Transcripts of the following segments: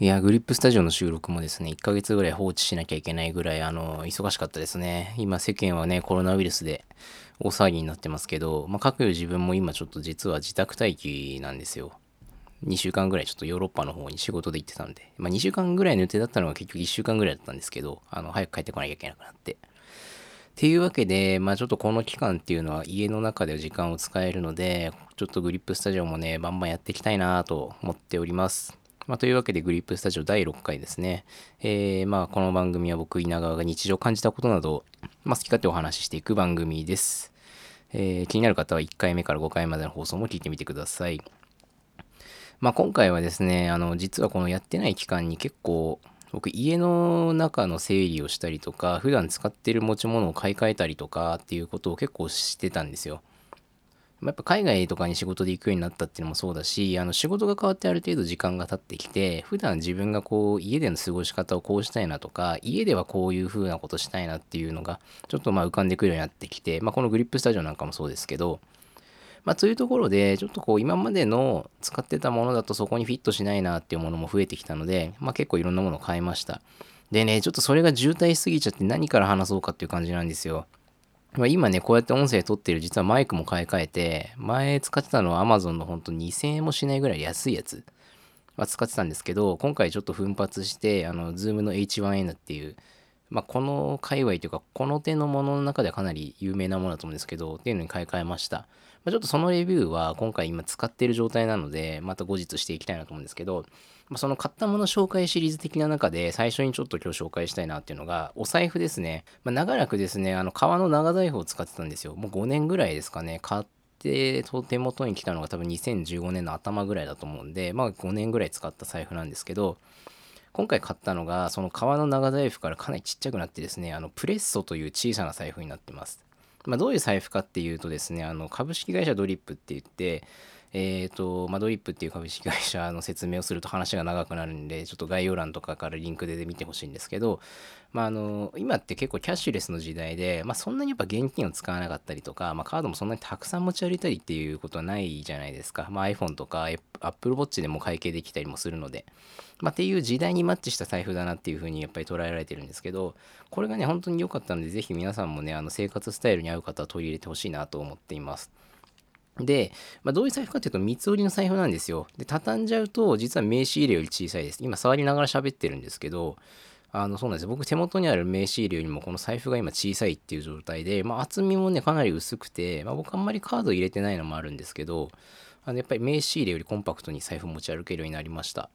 いや、グリップスタジオの収録もですね、1ヶ月ぐらい放置しなきゃいけないぐらい、あの、忙しかったですね。今、世間はね、コロナウイルスで大騒ぎになってますけど、まあ、各自分も今ちょっと実は自宅待機なんですよ。2週間ぐらいちょっとヨーロッパの方に仕事で行ってたんで、まあ、2週間ぐらいの予定だったのが結局1週間ぐらいだったんですけど、あの、早く帰ってこなきゃいけなくなって。っていうわけで、まあちょっとこの期間っていうのは家の中で時間を使えるので、ちょっとグリップスタジオもね、バンバンやっていきたいなと思っております。まあ、というわけで、グリップスタジオ第6回ですね。えー、まあ、この番組は僕、稲川が日常感じたことなど、まあ、好き勝手お話ししていく番組です。えー、気になる方は1回目から5回までの放送も聞いてみてください。まあ、今回はですね、あの、実はこのやってない期間に結構、僕家の中の整理をしたりとか普段使ってる持ち物を買い替えたりとかっていうことを結構してたんですよ。やっぱ海外とかに仕事で行くようになったっていうのもそうだし、あの仕事が変わってある程度時間が経ってきて、普段自分がこう家での過ごし方をこうしたいなとか、家ではこういう風なことしたいなっていうのがちょっとまあ浮かんでくるようになってきて、まあこのグリップスタジオなんかもそうですけど、まあそういうところでちょっとこう今までの使ってたものだとそこにフィットしないなっていうものも増えてきたので、まあ結構いろんなものを変えました。でね、ちょっとそれが渋滞しすぎちゃって何から話そうかっていう感じなんですよ。まあ、今ね、こうやって音声撮ってる実はマイクも買い替えて、前使ってたのは Amazon の本当2000円もしないぐらい安いやつは使ってたんですけど、今回ちょっと奮発して、あの、Zoom の H1N っていう、まあ、この界隈というか、この手のものの中ではかなり有名なものだと思うんですけど、っていうのに買い替えました。まあ、ちょっとそのレビューは今回今使ってる状態なので、また後日していきたいなと思うんですけど、その買ったもの紹介シリーズ的な中で最初にちょっと今日紹介したいなっていうのが、お財布ですね。まあ、長らくですね、あの、革の長財布を使ってたんですよ。もう5年ぐらいですかね。買って手元に来たのが多分2015年の頭ぐらいだと思うんで、まあ5年ぐらい使った財布なんですけど、今回買ったのが、その革の長財布からかなりちっちゃくなってですね、あの、プレッソという小さな財布になってます。まあ、どういう財布かっていうとですね、あの、株式会社ドリップって言って、えっ、ー、と、マドリップっていう株式会社の説明をすると話が長くなるんで、ちょっと概要欄とかからリンクで見てほしいんですけど、まあ、あの、今って結構キャッシュレスの時代で、まあ、そんなにやっぱ現金を使わなかったりとか、まあ、カードもそんなにたくさん持ち歩いたりっていうことはないじゃないですか。まあ、iPhone とか Apple Watch でも会計できたりもするので、まあ、っていう時代にマッチした財布だなっていうふうにやっぱり捉えられてるんですけど、これがね、本当に良かったので、ぜひ皆さんもね、あの生活スタイルに合う方は取り入れてほしいなと思っています。で、まあ、どういう財布かというと、三つ折りの財布なんですよ。で、畳んじゃうと、実は名刺入れより小さいです。今、触りながら喋ってるんですけど、あの、そうなんです僕、手元にある名刺入れよりも、この財布が今小さいっていう状態で、まあ、厚みもね、かなり薄くて、まあ、僕、あんまりカード入れてないのもあるんですけど、あのやっぱり名刺入れよりコンパクトに財布持ち歩けるようになりました。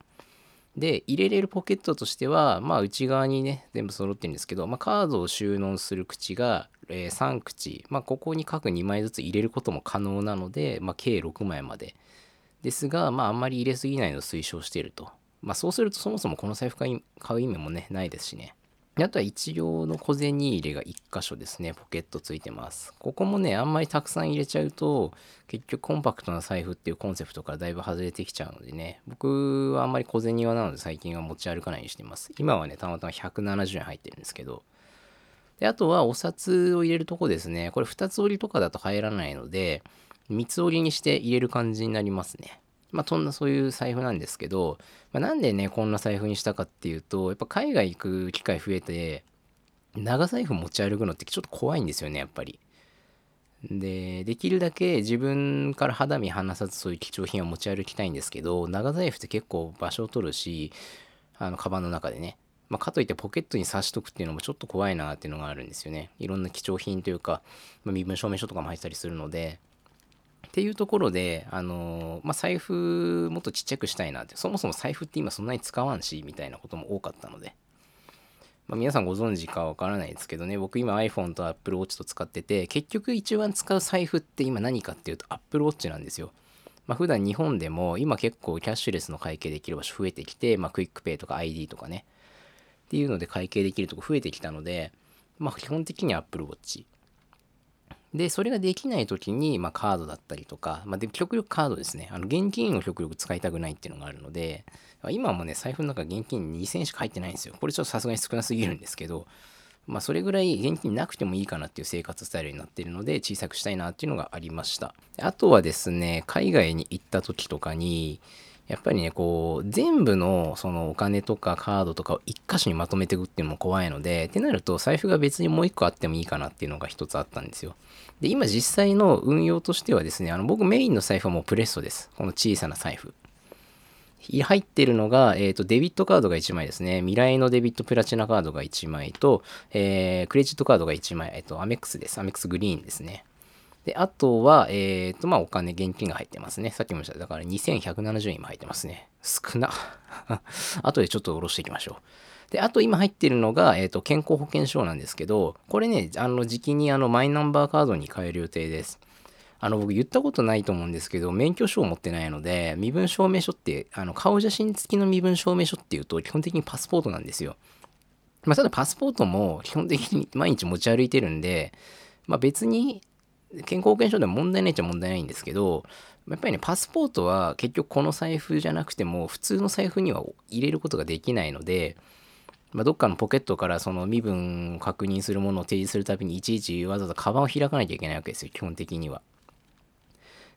で、入れれるポケットとしては、まあ内側にね、全部揃ってるんですけど、まあカードを収納する口が、えー、3口、まあここに各2枚ずつ入れることも可能なので、まあ計6枚まで。ですが、まああんまり入れすぎないのを推奨していると。まあそうするとそもそもこの財布買う意味もね、ないですしね。あとは一応の小銭入れが1箇所ですね、ポケットついてます。ここもね、あんまりたくさん入れちゃうと、結局コンパクトな財布っていうコンセプトからだいぶ外れてきちゃうのでね、僕はあんまり小銭はなので最近は持ち歩かないようにしてます。今はね、たまたま170円入ってるんですけど。で、あとはお札を入れるとこですね。これ2つ折りとかだと入らないので、3つ折りにして入れる感じになりますね。まあ、そんなそういう財布なんですけど、まあ、なんでね、こんな財布にしたかっていうと、やっぱ海外行く機会増えて、長財布持ち歩くのってちょっと怖いんですよね、やっぱり。で、できるだけ自分から肌身離さずそういう貴重品を持ち歩きたいんですけど、長財布って結構場所を取るし、あの、カバンの中でね。まあ、かといってポケットに刺しとくっていうのもちょっと怖いなっていうのがあるんですよね。いろんな貴重品というか、まあ、身分証明書とかも入ったりするので、っていうところで、あのまあ、財布もっとちっちゃくしたいなって、そもそも財布って今そんなに使わんし、みたいなことも多かったので、まあ、皆さんご存知かわからないですけどね、僕今 iPhone と Apple Watch と使ってて、結局一番使う財布って今何かっていうと Apple Watch なんですよ。まあ、普段日本でも今結構キャッシュレスの会計できる場所増えてきて、まあ、 QUICPay とか iD とかね、っていうので会計できるとこ増えてきたので、まあ、基本的に Apple Watch。で、それができない時に、まあ、カードだったりとか、まあ、で極力カードですね。あの、現金を極力使いたくないっていうのがあるので、今もね、財布の中現金2000円しか入ってないんですよ。これちょっとさすがに少なすぎるんですけど、まあ、それぐらい現金なくてもいいかなっていう生活スタイルになっているので、小さくしたいなっていうのがありました。あとはですね、海外に行った時とかに、やっぱりね、こう、全部のそのお金とかカードとかを一箇所にまとめていくっていうのも怖いので、ってなると財布が別にもう一個あってもいいかなっていうのが一つあったんですよ。で、今実際の運用としてはですね、あの僕メインの財布はもうプレストです。この小さな財布。入ってるのが、えっ、ー、と、デビットカードが1枚ですね。未来のデビットプラチナカードが1枚と、えー、クレジットカードが1枚、えっ、ー、と、アメックスです。アメックスグリーンですね。で、あとは、えっ、ー、と、まあ、お金、現金が入ってますね。さっきも言いました。だから2170円今入ってますね。少な。後でちょっと下ろしていきましょう。で、あと今入ってるのが、えっ、ー、と、健康保険証なんですけど、これね、あの、時期にあの、マイナンバーカードに変える予定です。あの、僕言ったことないと思うんですけど、免許証を持ってないので、身分証明書って、あの、顔写真付きの身分証明書っていうと、基本的にパスポートなんですよ。まあ、ただパスポートも基本的に毎日持ち歩いてるんで、まあ、別に健康保険証でも問題ないっちゃ問題ないんですけど、やっぱりね、パスポートは結局この財布じゃなくても、普通の財布には入れることができないので、まあ、どっかのポケットからその身分を確認するものを提示するたびにいちいちわざわざカバンを開かなきゃいけないわけですよ、基本的には。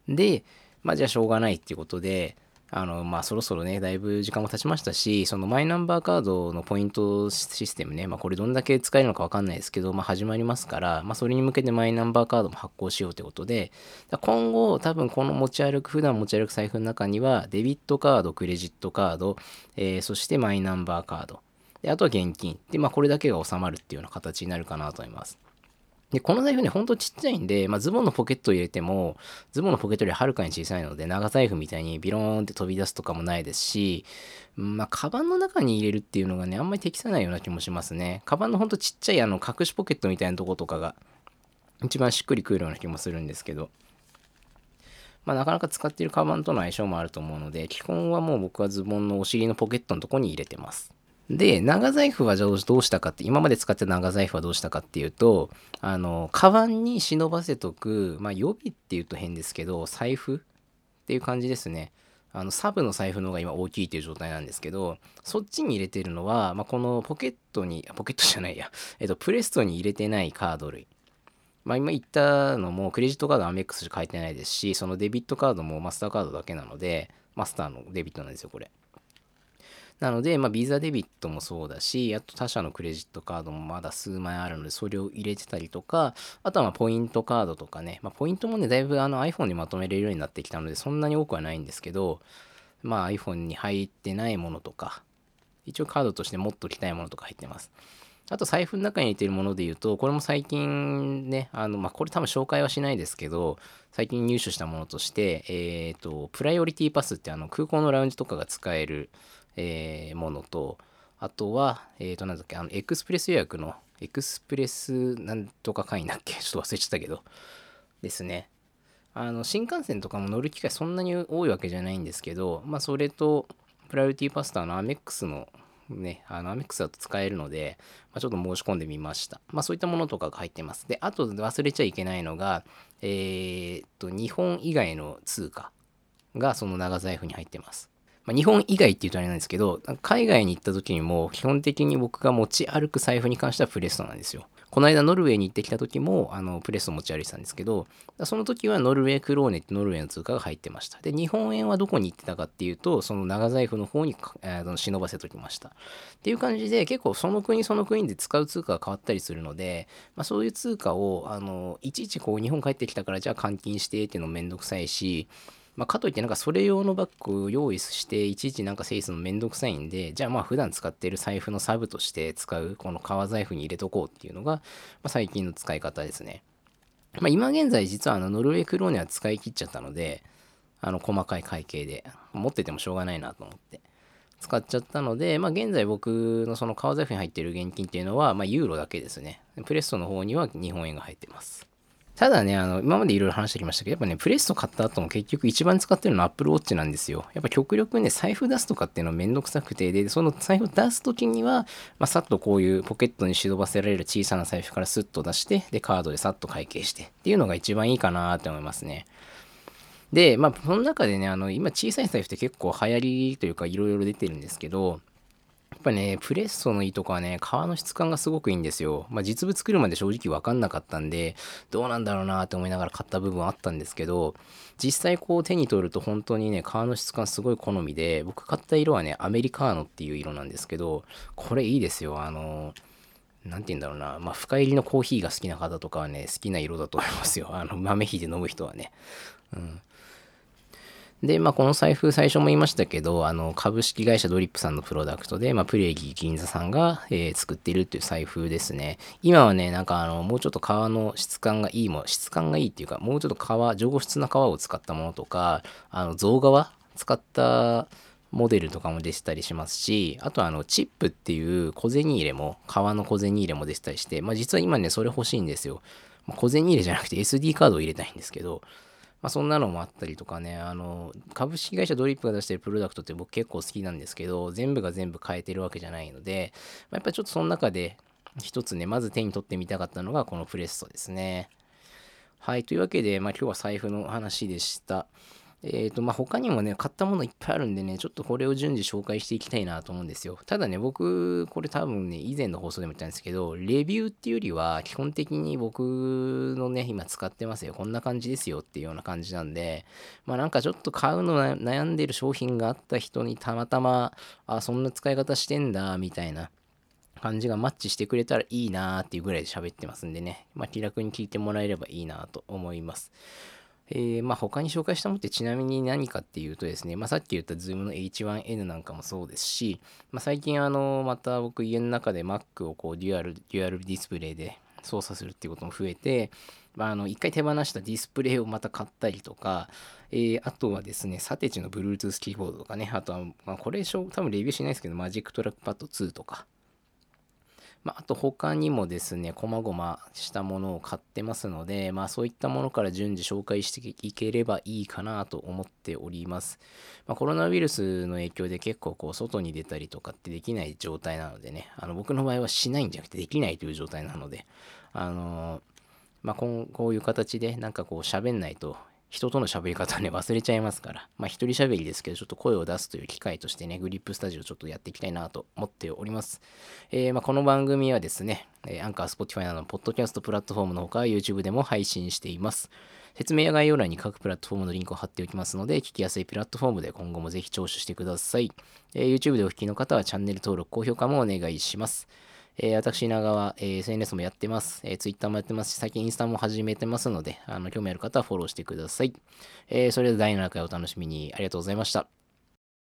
で、まあじゃあしょうがないっていうことで、あの、まあ、そろそろね、だいぶ時間も経ちましたし、そのマイナンバーカードのポイントシステムね、まあ、これどんだけ使えるのかわかんないですけど、まあ、始まりますから、まあ、それに向けてマイナンバーカードも発行しようということで、今後、多分この持ち歩く、普段持ち歩く財布の中には、デビットカード、クレジットカード、えー、そしてマイナンバーカード、であとは現金。で、まあ、これだけが収まるっていうような形になるかなと思います。で、この財布ね、ほんとちっちゃいんで、まあ、ズボンのポケットを入れても、ズボンのポケットよりはるかに小さいので、長財布みたいにビローンって飛び出すとかもないですし、まあ、カバンの中に入れるっていうのがね、あんまり適さないような気もしますね。カバンのほんとちっちゃいあの、隠しポケットみたいなとことかが、一番しっくりくるような気もするんですけど、まあ、なかなか使ってるカバンとの相性もあると思うので、基本はもう僕はズボンのお尻のポケットのとこに入れてます。で、長財布はどうしたかって、今まで使ってた長財布はどうしたかっていうと、あの、カバンに忍ばせとく、まあ予備っていうと変ですけど、財布っていう感じですね。あの、サブの財布の方が今大きいっていう状態なんですけど、そっちに入れてるのは、まあ、このポケットに、ポケットじゃないや、えっと、プレストに入れてないカード類。まあ今言ったのもクレジットカードアメックスしか書いてないですし、そのデビットカードもマスターカードだけなので、マスターのデビットなんですよ、これ。なので、まあ、ビザデビットもそうだし、あと他社のクレジットカードもまだ数枚あるので、それを入れてたりとか、あとはまポイントカードとかね、まあ、ポイントもね、だいぶあの iPhone にまとめれるようになってきたので、そんなに多くはないんですけど、まあ iPhone に入ってないものとか、一応カードとして持っときたいものとか入ってます。あと財布の中に入れてるもので言うと、これも最近ね、あの、まあ、これ多分紹介はしないですけど、最近入手したものとして、えっ、ー、と、プライオリティパスってあの空港のラウンジとかが使える、えー、ものと、あとは、えっ、ー、と、なんだっけ、あの、エクスプレス予約の、エクスプレスなんとか会員だっけ？ちょっと忘れちゃったけど、ですね。あの、新幹線とかも乗る機会そんなに多いわけじゃないんですけど、まあ、それと、プライオリティパスタのアメックスのね、あの、アメックスだと使えるので、まあ、ちょっと申し込んでみました。まあ、そういったものとかが入ってます。で、あと忘れちゃいけないのが、えー、っと、日本以外の通貨がその長財布に入ってます。まあ、日本以外っていうとあれなんですけど、海外に行った時にも基本的に僕が持ち歩く財布に関してはプレストなんですよ。この間ノルウェーに行ってきた時もあのプレスト持ち歩いてたんですけど、その時はノルウェークローネってノルウェーの通貨が入ってました。で、日本円はどこに行ってたかっていうと、その長財布の方にあの忍ばせときました。っていう感じで、結構その国その国で使う通貨が変わったりするので、まあ、そういう通貨をあのいちいちこう日本帰ってきたからじゃあ換金してっていうのもめんどくさいし、まあ、かといってなんかそれ用のバッグを用意していちいちなんか整理するのめんどくさいんでじゃあまあ普段使ってる財布のサブとして使うこの革財布に入れとこうっていうのが、まあ、最近の使い方ですね。まあ、今現在実はあのノルウェークローネは使い切っちゃったのであの細かい会計で持っててもしょうがないなと思って使っちゃったので、まあ、現在僕のその革財布に入ってる現金っていうのは、まあ、ユーロだけですね。プレストの方には日本円が入ってます。ただね、あの、今までいろいろ話してきましたけど、やっぱね、プレスト買った後も結局一番使ってるのは Apple Watch なんですよ。やっぱ極力ね、財布出すとかっていうのはめんどくさくて、で、その財布出すときには、まあ、さっとこういうポケットに忍ばせられる小さな財布からスッと出して、で、カードでさっと会計してっていうのが一番いいかなって思いますね。で、まあ、その中でね、あの、今小さい財布って結構流行りというかいろいろ出てるんですけど、やっぱね、プレッソのいいとこはね、革の質感がすごくいいんですよ。まあ実物作るまで正直わかんなかったんで、どうなんだろうなって思いながら買った部分あったんですけど、実際こう手に取ると本当にね、革の質感すごい好みで、僕買った色はね、アメリカーノっていう色なんですけど、これいいですよ。あの、なんて言うんだろうな、まあ、深入りのコーヒーが好きな方とかはね、好きな色だと思いますよ。あの、豆ひで飲む人はね。うん。で、まあ、この財布最初も言いましたけど、あの、株式会社ドリップさんのプロダクトで、まあ、プレイギー銀座さんが、えー、作っているっていう財布ですね。今はね、なんかあの、もうちょっと革の質感がいいも質感がいいっていうか、もうちょっと革、上質な革を使ったものとか、あの、象革使ったモデルとかも出てたりしますし、あとあの、チップっていう小銭入れも、革の小銭入れも出てたりして、まあ、実は今ね、それ欲しいんですよ。小銭入れじゃなくて SD カードを入れたいんですけど、まあ、そんなのもあったりとかね、あの、株式会社ドリップが出してるプロダクトって僕結構好きなんですけど、全部が全部変えてるわけじゃないので、まあ、やっぱちょっとその中で一つね、まず手に取ってみたかったのがこのプレストですね。はい、というわけで、まあ、今日は財布の話でした。えっ、ー、と、まあ、他にもね、買ったものいっぱいあるんでね、ちょっとこれを順次紹介していきたいなと思うんですよ。ただね、僕、これ多分ね、以前の放送でも言ったんですけど、レビューっていうよりは、基本的に僕のね、今使ってますよ。こんな感じですよっていうような感じなんで、まあなんかちょっと買うの悩んでる商品があった人にたまたま、あ、そんな使い方してんだ、みたいな。感じがマッチしてくれたらいいなーっていうぐらいで喋ってますんでね、まあ、気楽に聞いてもらえればいいなと思います。えー、まあ、他に紹介したものってちなみに何かっていうとですね、まあ、さっき言った Zoom の H1n なんかもそうですし、まあ、最近あの、また僕家の中で Mac をこうデュアル、デュアルディスプレイで操作するっていうことも増えて、まあ、あの、一回手放したディスプレイをまた買ったりとか、えー、あとはですね、 Satechi の Bluetooth キーボードとかね、あとは、まあ、これ、多分レビューしないですけど、 Magic Trackpad 2とか、まあ、あと他にもですね、細々したものを買ってますので、まあそういったものから順次紹介していければいいかなと思っております。まあ、コロナウイルスの影響で結構こう外に出たりとかってできない状態なのでね、あの僕の場合はしないんじゃなくてできないという状態なので、あのー、まあこういう形でなんかこう喋んないと人との喋り方ね、忘れちゃいますから、まあ一人喋りですけど、ちょっと声を出すという機会としてね、グリップスタジオちょっとやっていきたいなと思っております。えー、まあこの番組はですね、アンカー、 Spotify などのポッドキャストプラットフォームのほか、YouTube でも配信しています。説明や概要欄に各プラットフォームのリンクを貼っておきますので、聞きやすいプラットフォームで今後もぜひ聴取してください。えー、YouTube でお聞きの方はチャンネル登録、高評価もお願いします。えー、私、稲川、えー、SNS もやってます。えー、Twitter もやってますし、最近インスタも始めてますので、あの、興味ある方はフォローしてください。えー、それでは第7回お楽しみにありがとうございました。